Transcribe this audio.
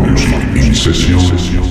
Music in session.